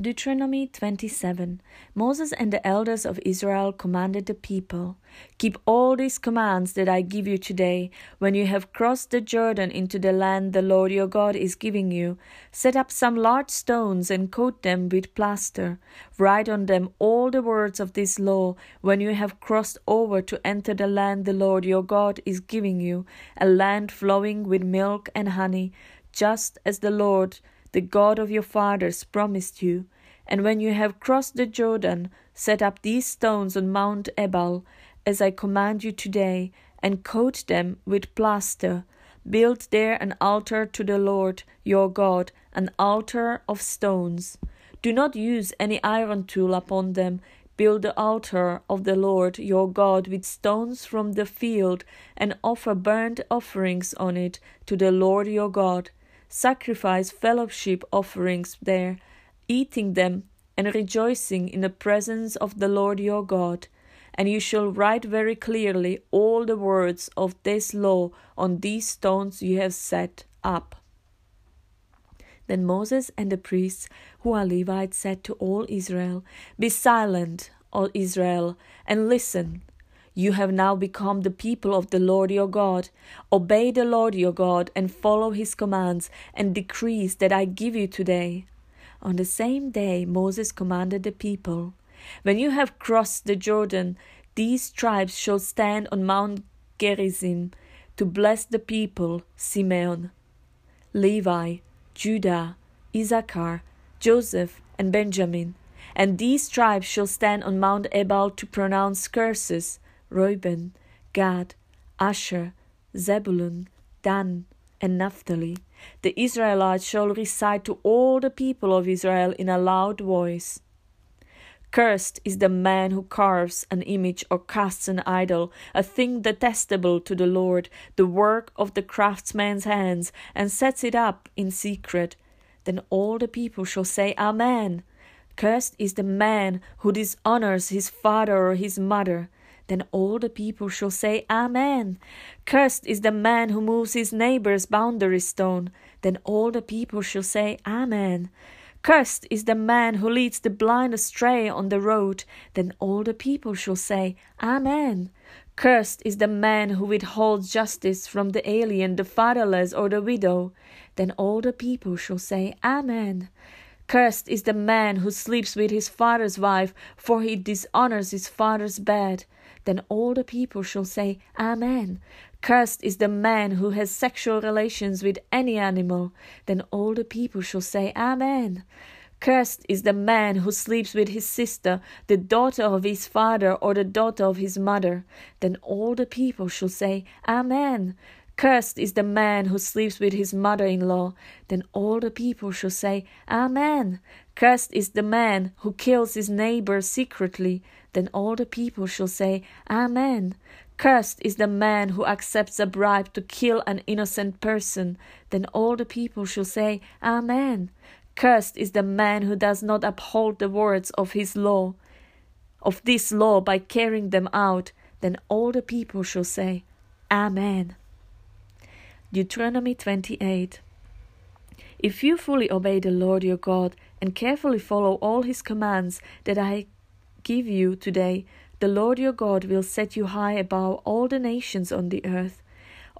Deuteronomy 27 Moses and the elders of Israel commanded the people Keep all these commands that I give you today. When you have crossed the Jordan into the land the Lord your God is giving you, set up some large stones and coat them with plaster. Write on them all the words of this law when you have crossed over to enter the land the Lord your God is giving you, a land flowing with milk and honey, just as the Lord the God of your fathers promised you. And when you have crossed the Jordan, set up these stones on Mount Ebal, as I command you today, and coat them with plaster. Build there an altar to the Lord your God, an altar of stones. Do not use any iron tool upon them. Build the altar of the Lord your God with stones from the field, and offer burnt offerings on it to the Lord your God sacrifice fellowship offerings there, eating them and rejoicing in the presence of the Lord your God. And you shall write very clearly all the words of this law on these stones you have set up. Then Moses and the priests, who are Levites, said to all Israel, Be silent, all Israel, and listen. You have now become the people of the Lord your God. Obey the Lord your God and follow his commands and decrees that I give you today. On the same day, Moses commanded the people When you have crossed the Jordan, these tribes shall stand on Mount Gerizim to bless the people Simeon, Levi, Judah, Issachar, Joseph, and Benjamin. And these tribes shall stand on Mount Ebal to pronounce curses Reuben, Gad, Asher, Zebulun, Dan, and Naphtali. The Israelites shall recite to all the people of Israel in a loud voice. Cursed is the man who carves an image or casts an idol, a thing detestable to the Lord, the work of the craftsman's hands, and sets it up in secret. Then all the people shall say, Amen. Cursed is the man who dishonors his father or his mother. Then all the people shall say, Amen. Cursed is the man who moves his neighbor's boundary stone. Then all the people shall say, Amen. Cursed is the man who leads the blind astray on the road. Then all the people shall say, Amen. Cursed is the man who withholds justice from the alien, the fatherless, or the widow. Then all the people shall say, Amen. Cursed is the man who sleeps with his father's wife, for he dishonors his father's bed. Then all the people shall say, Amen. Cursed is the man who has sexual relations with any animal. Then all the people shall say, Amen. Cursed is the man who sleeps with his sister, the daughter of his father, or the daughter of his mother. Then all the people shall say, Amen. Cursed is the man who sleeps with his mother in law. Then all the people shall say, Amen. Cursed is the man who kills his neighbor secretly. Then all the people shall say, Amen. Cursed is the man who accepts a bribe to kill an innocent person. Then all the people shall say, Amen. Cursed is the man who does not uphold the words of his law, of this law by carrying them out. Then all the people shall say, Amen. Deuteronomy 28 If you fully obey the Lord your God and carefully follow all his commands that I give you today, the Lord your God will set you high above all the nations on the earth.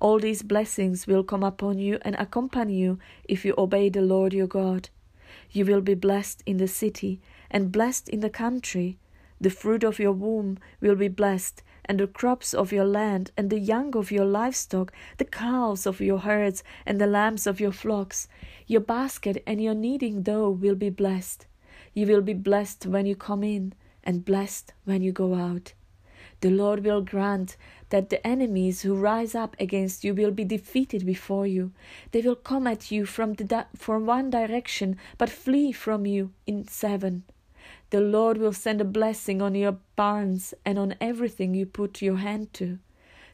All these blessings will come upon you and accompany you if you obey the Lord your God. You will be blessed in the city and blessed in the country. The fruit of your womb will be blessed, and the crops of your land, and the young of your livestock, the calves of your herds, and the lambs of your flocks. Your basket and your kneading dough will be blessed. You will be blessed when you come in, and blessed when you go out. The Lord will grant that the enemies who rise up against you will be defeated before you. They will come at you from, the di- from one direction, but flee from you in seven. The Lord will send a blessing on your barns and on everything you put your hand to.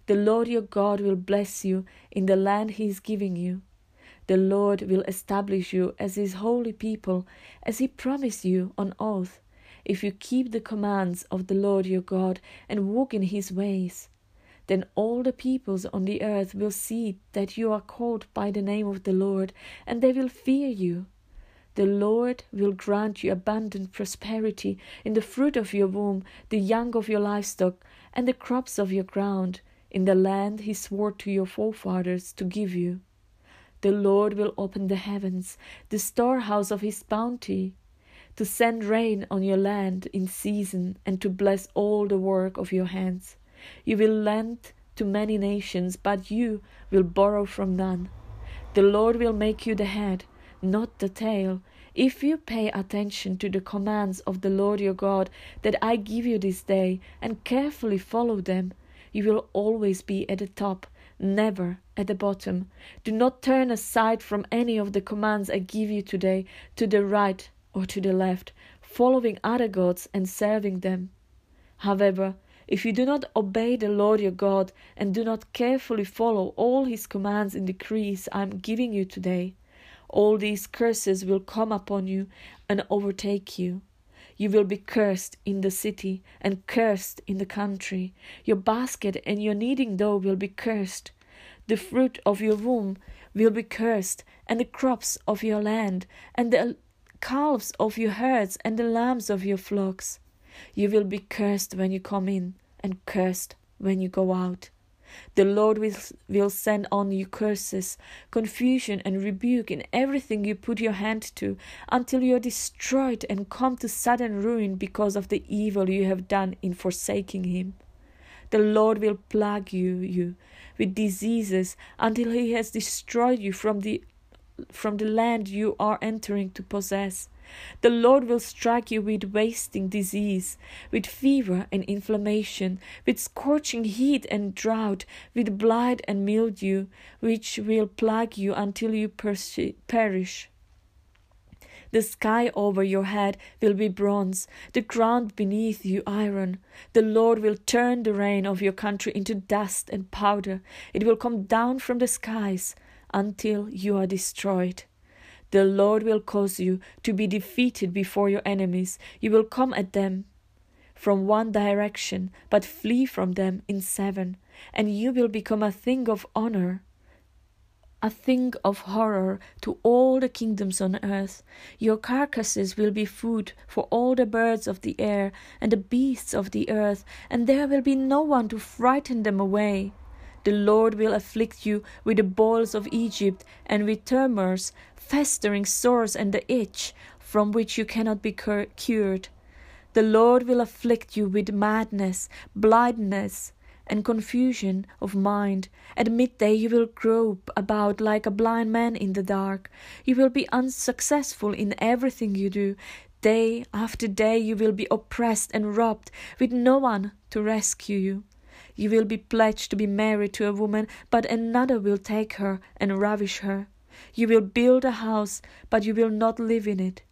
The Lord your God will bless you in the land he is giving you. The Lord will establish you as his holy people, as he promised you on oath if you keep the commands of the Lord your God and walk in his ways. Then all the peoples on the earth will see that you are called by the name of the Lord, and they will fear you. The Lord will grant you abundant prosperity in the fruit of your womb, the young of your livestock, and the crops of your ground, in the land he swore to your forefathers to give you. The Lord will open the heavens, the storehouse of his bounty, to send rain on your land in season, and to bless all the work of your hands. You will lend to many nations, but you will borrow from none. The Lord will make you the head, not the tail. If you pay attention to the commands of the Lord your God that I give you this day, and carefully follow them, you will always be at the top, never at the bottom. Do not turn aside from any of the commands I give you today, to the right or to the left, following other gods and serving them. However, if you do not obey the Lord your God and do not carefully follow all his commands and decrees I am giving you today, all these curses will come upon you and overtake you. You will be cursed in the city and cursed in the country. Your basket and your kneading dough will be cursed. The fruit of your womb will be cursed, and the crops of your land, and the calves of your herds, and the lambs of your flocks. You will be cursed when you come in, and cursed when you go out. The Lord will, will send on you curses, confusion, and rebuke in everything you put your hand to, until you are destroyed and come to sudden ruin because of the evil you have done in forsaking Him. The Lord will plague you, you with diseases until He has destroyed you from the from the land you are entering to possess. The Lord will strike you with wasting disease, with fever and inflammation, with scorching heat and drought, with blight and mildew, which will plague you until you perish. The sky over your head will be bronze, the ground beneath you iron. The Lord will turn the rain of your country into dust and powder. It will come down from the skies until you are destroyed. The Lord will cause you to be defeated before your enemies. You will come at them from one direction, but flee from them in seven, and you will become a thing of honor, a thing of horror to all the kingdoms on earth. Your carcasses will be food for all the birds of the air and the beasts of the earth, and there will be no one to frighten them away. The Lord will afflict you with the boils of Egypt and with tumors, festering sores, and the itch from which you cannot be cur- cured. The Lord will afflict you with madness, blindness, and confusion of mind. At midday you will grope about like a blind man in the dark. You will be unsuccessful in everything you do. Day after day you will be oppressed and robbed, with no one to rescue you. You will be pledged to be married to a woman, but another will take her and ravish her. You will build a house, but you will not live in it.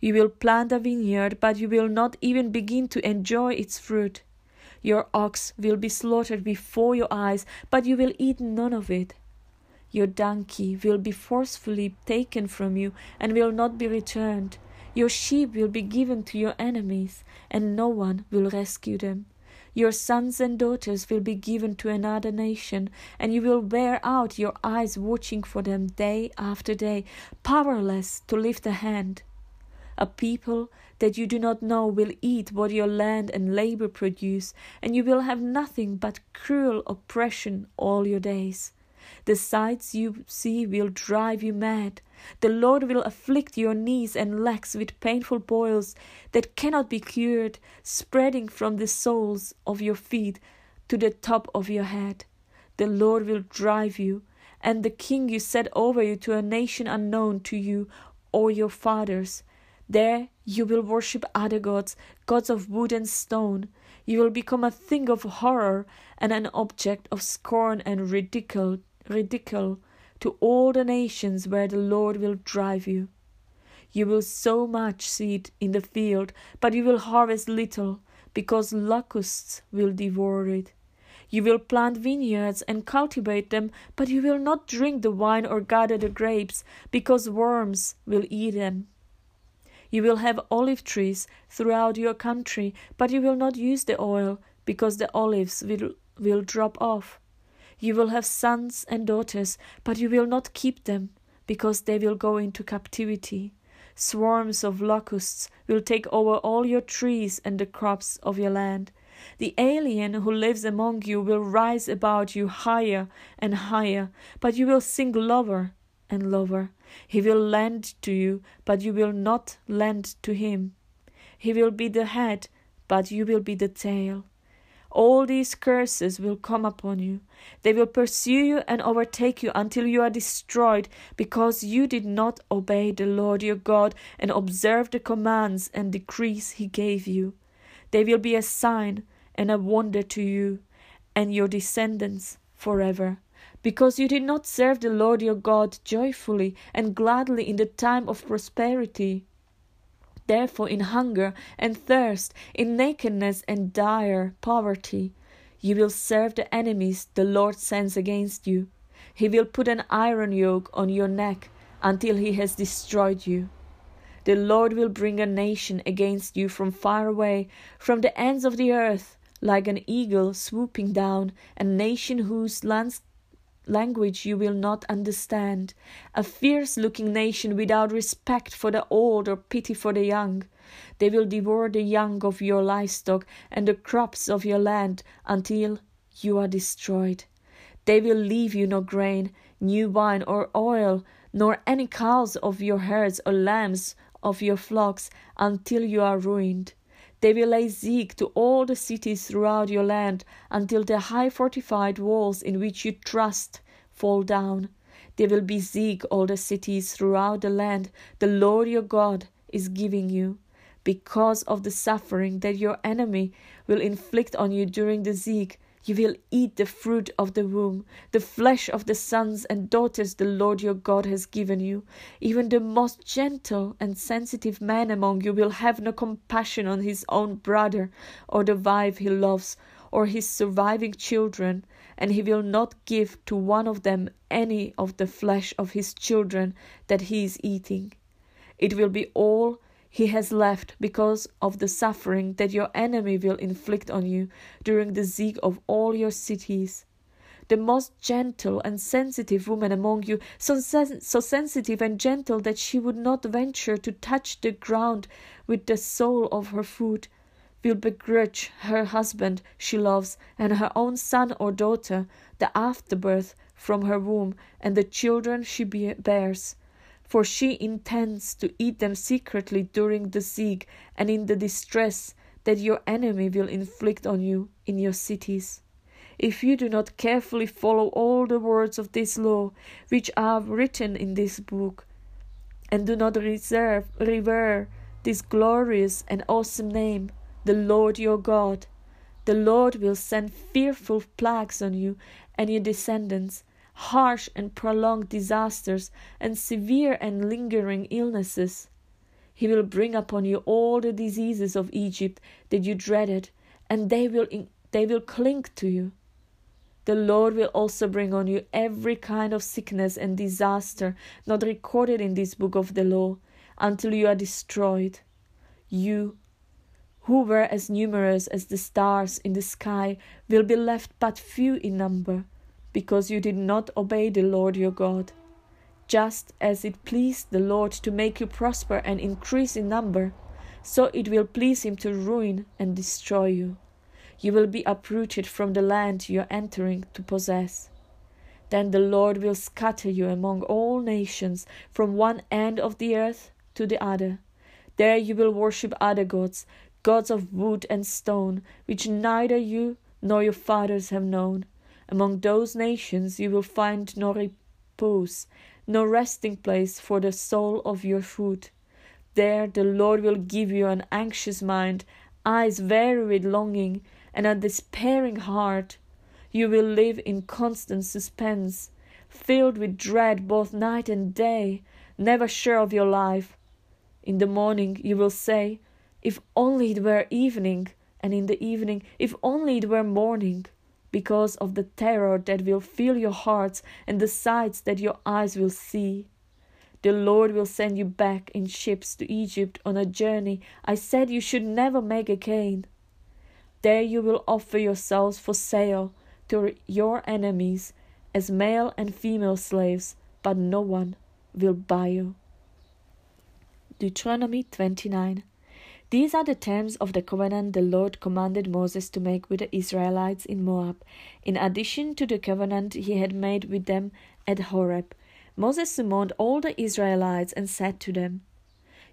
You will plant a vineyard, but you will not even begin to enjoy its fruit. Your ox will be slaughtered before your eyes, but you will eat none of it. Your donkey will be forcefully taken from you and will not be returned. Your sheep will be given to your enemies, and no one will rescue them. Your sons and daughters will be given to another nation, and you will wear out your eyes watching for them day after day, powerless to lift a hand. A people that you do not know will eat what your land and labor produce, and you will have nothing but cruel oppression all your days. The sights you see will drive you mad. The Lord will afflict your knees and legs with painful boils that cannot be cured, spreading from the soles of your feet to the top of your head. The Lord will drive you, and the king you set over you to a nation unknown to you or your fathers. There you will worship other gods, gods of wood and stone. You will become a thing of horror and an object of scorn and ridicule. Ridicule to all the nations where the Lord will drive you. You will sow much seed in the field, but you will harvest little, because locusts will devour it. You will plant vineyards and cultivate them, but you will not drink the wine or gather the grapes, because worms will eat them. You will have olive trees throughout your country, but you will not use the oil, because the olives will, will drop off. You will have sons and daughters, but you will not keep them, because they will go into captivity. Swarms of locusts will take over all your trees and the crops of your land. The alien who lives among you will rise about you higher and higher, but you will sink lower and lower. He will lend to you, but you will not lend to him. He will be the head, but you will be the tail. All these curses will come upon you. They will pursue you and overtake you until you are destroyed, because you did not obey the Lord your God and observe the commands and decrees he gave you. They will be a sign and a wonder to you and your descendants forever. Because you did not serve the Lord your God joyfully and gladly in the time of prosperity. Therefore, in hunger and thirst, in nakedness and dire poverty, you will serve the enemies the Lord sends against you. He will put an iron yoke on your neck until he has destroyed you. The Lord will bring a nation against you from far away, from the ends of the earth, like an eagle swooping down, a nation whose lands language you will not understand, a fierce looking nation without respect for the old or pity for the young. They will devour the young of your livestock and the crops of your land until you are destroyed. They will leave you no grain, new wine, or oil, nor any cows of your herds or lambs of your flocks until you are ruined. They will lay siege to all the cities throughout your land until the high fortified walls in which you trust fall down. They will be siege all the cities throughout the land the Lord your God is giving you. Because of the suffering that your enemy will inflict on you during the siege, you will eat the fruit of the womb, the flesh of the sons and daughters the Lord your God has given you. Even the most gentle and sensitive man among you will have no compassion on his own brother, or the wife he loves, or his surviving children, and he will not give to one of them any of the flesh of his children that he is eating. It will be all he has left because of the suffering that your enemy will inflict on you during the siege of all your cities. The most gentle and sensitive woman among you, so, sen- so sensitive and gentle that she would not venture to touch the ground with the sole of her foot, will begrudge her husband she loves and her own son or daughter the afterbirth from her womb and the children she bears for she intends to eat them secretly during the siege and in the distress that your enemy will inflict on you in your cities. If you do not carefully follow all the words of this law which are written in this book, and do not reserve, revere this glorious and awesome name, the Lord your God, the Lord will send fearful plagues on you and your descendants harsh and prolonged disasters, and severe and lingering illnesses. He will bring upon you all the diseases of Egypt that you dreaded, and they will, in, they will cling to you. The Lord will also bring on you every kind of sickness and disaster not recorded in this book of the law, until you are destroyed. You, who were as numerous as the stars in the sky, will be left but few in number because you did not obey the Lord your God. Just as it pleased the Lord to make you prosper and increase in number, so it will please him to ruin and destroy you. You will be uprooted from the land you are entering to possess. Then the Lord will scatter you among all nations, from one end of the earth to the other. There you will worship other gods, gods of wood and stone, which neither you nor your fathers have known. Among those nations you will find no repose, no resting place for the sole of your foot. There the Lord will give you an anxious mind, eyes weary with longing, and a despairing heart. You will live in constant suspense, filled with dread both night and day, never sure of your life. In the morning you will say, If only it were evening, and in the evening, If only it were morning because of the terror that will fill your hearts and the sights that your eyes will see. The Lord will send you back in ships to Egypt on a journey I said you should never make again. There you will offer yourselves for sale to your enemies as male and female slaves, but no one will buy you. Deuteronomy 29. These are the terms of the covenant the Lord commanded Moses to make with the Israelites in Moab, in addition to the covenant he had made with them at Horeb. Moses summoned all the Israelites and said to them,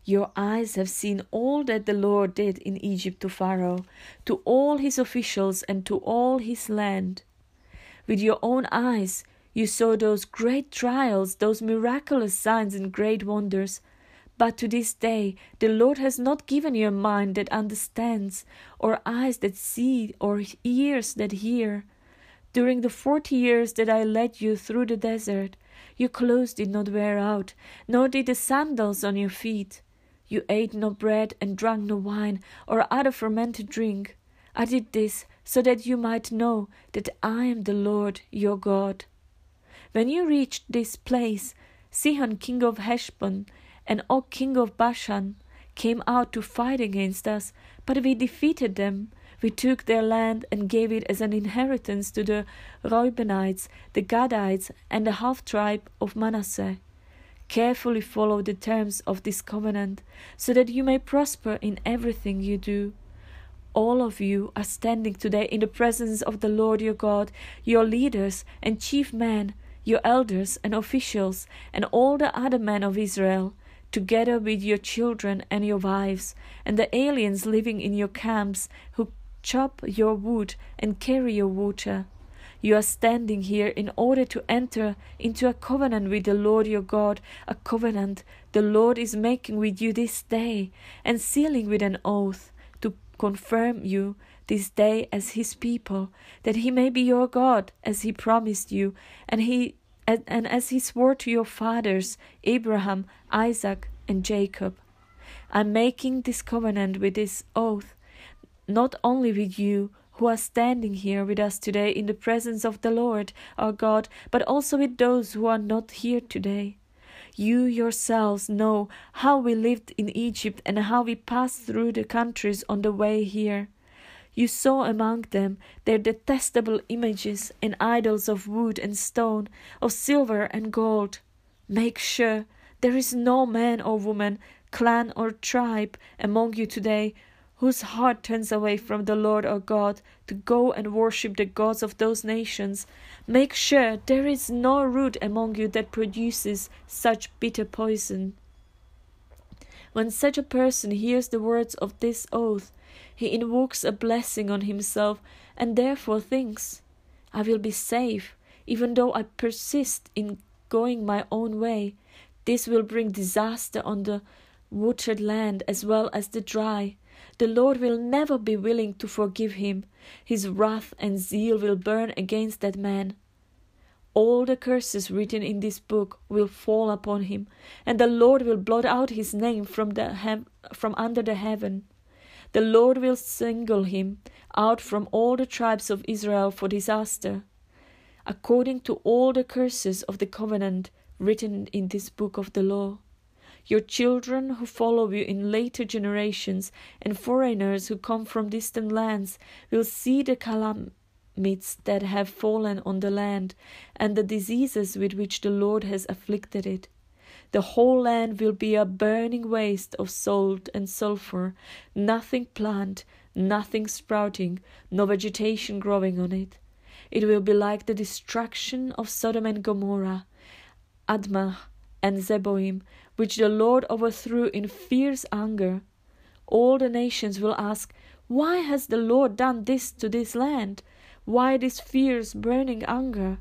Your eyes have seen all that the Lord did in Egypt to Pharaoh, to all his officials, and to all his land. With your own eyes you saw those great trials, those miraculous signs and great wonders. But to this day the Lord has not given you a mind that understands, or eyes that see, or ears that hear. During the forty years that I led you through the desert, your clothes did not wear out, nor did the sandals on your feet. You ate no bread and drank no wine or other fermented drink. I did this so that you might know that I am the Lord your God. When you reached this place, Sihon king of Heshbon and Og king of Bashan came out to fight against us, but we defeated them. We took their land and gave it as an inheritance to the Reubenites, the Gadites, and the half tribe of Manasseh. Carefully follow the terms of this covenant, so that you may prosper in everything you do. All of you are standing today in the presence of the Lord your God, your leaders and chief men, your elders and officials, and all the other men of Israel together with your children and your wives, and the aliens living in your camps who chop your wood and carry your water. You are standing here in order to enter into a covenant with the Lord your God, a covenant the Lord is making with you this day, and sealing with an oath to confirm you this day as his people, that he may be your God as he promised you, and he and, and as he swore to your fathers, Abraham, Isaac, and Jacob. I'm making this covenant with this oath, not only with you who are standing here with us today in the presence of the Lord our God, but also with those who are not here today. You yourselves know how we lived in Egypt and how we passed through the countries on the way here. You saw among them their detestable images and idols of wood and stone, of silver and gold. Make sure there is no man or woman, clan or tribe among you today whose heart turns away from the Lord our God to go and worship the gods of those nations. Make sure there is no root among you that produces such bitter poison. When such a person hears the words of this oath, he invokes a blessing on himself and therefore thinks, I will be safe, even though I persist in going my own way. This will bring disaster on the watered land as well as the dry. The Lord will never be willing to forgive him. His wrath and zeal will burn against that man. All the curses written in this book will fall upon him, and the Lord will blot out his name from, the from under the heaven. The Lord will single him out from all the tribes of Israel for disaster, according to all the curses of the covenant written in this book of the law. Your children who follow you in later generations and foreigners who come from distant lands will see the calamities that have fallen on the land and the diseases with which the Lord has afflicted it. The whole land will be a burning waste of salt and sulphur, nothing plant, nothing sprouting, no vegetation growing on it. It will be like the destruction of Sodom and Gomorrah, Admah, and Zeboim, which the Lord overthrew in fierce anger. All the nations will ask, Why has the Lord done this to this land? Why this fierce burning anger?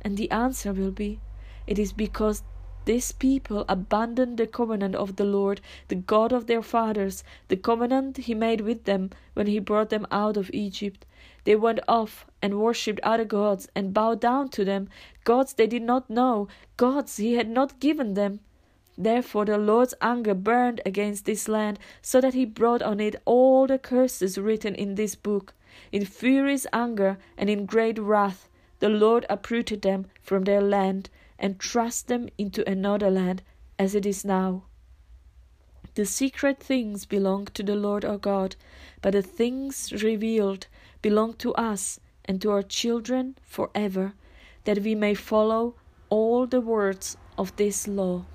And the answer will be, It is because this people abandoned the covenant of the Lord, the God of their fathers, the covenant he made with them when he brought them out of Egypt. They went off and worshipped other gods and bowed down to them, gods they did not know, gods he had not given them. Therefore the Lord's anger burned against this land, so that he brought on it all the curses written in this book. In furious anger and in great wrath, the Lord uprooted them from their land and thrust them into another land as it is now. The secret things belong to the Lord our God, but the things revealed belong to us and to our children forever, that we may follow all the words of this law.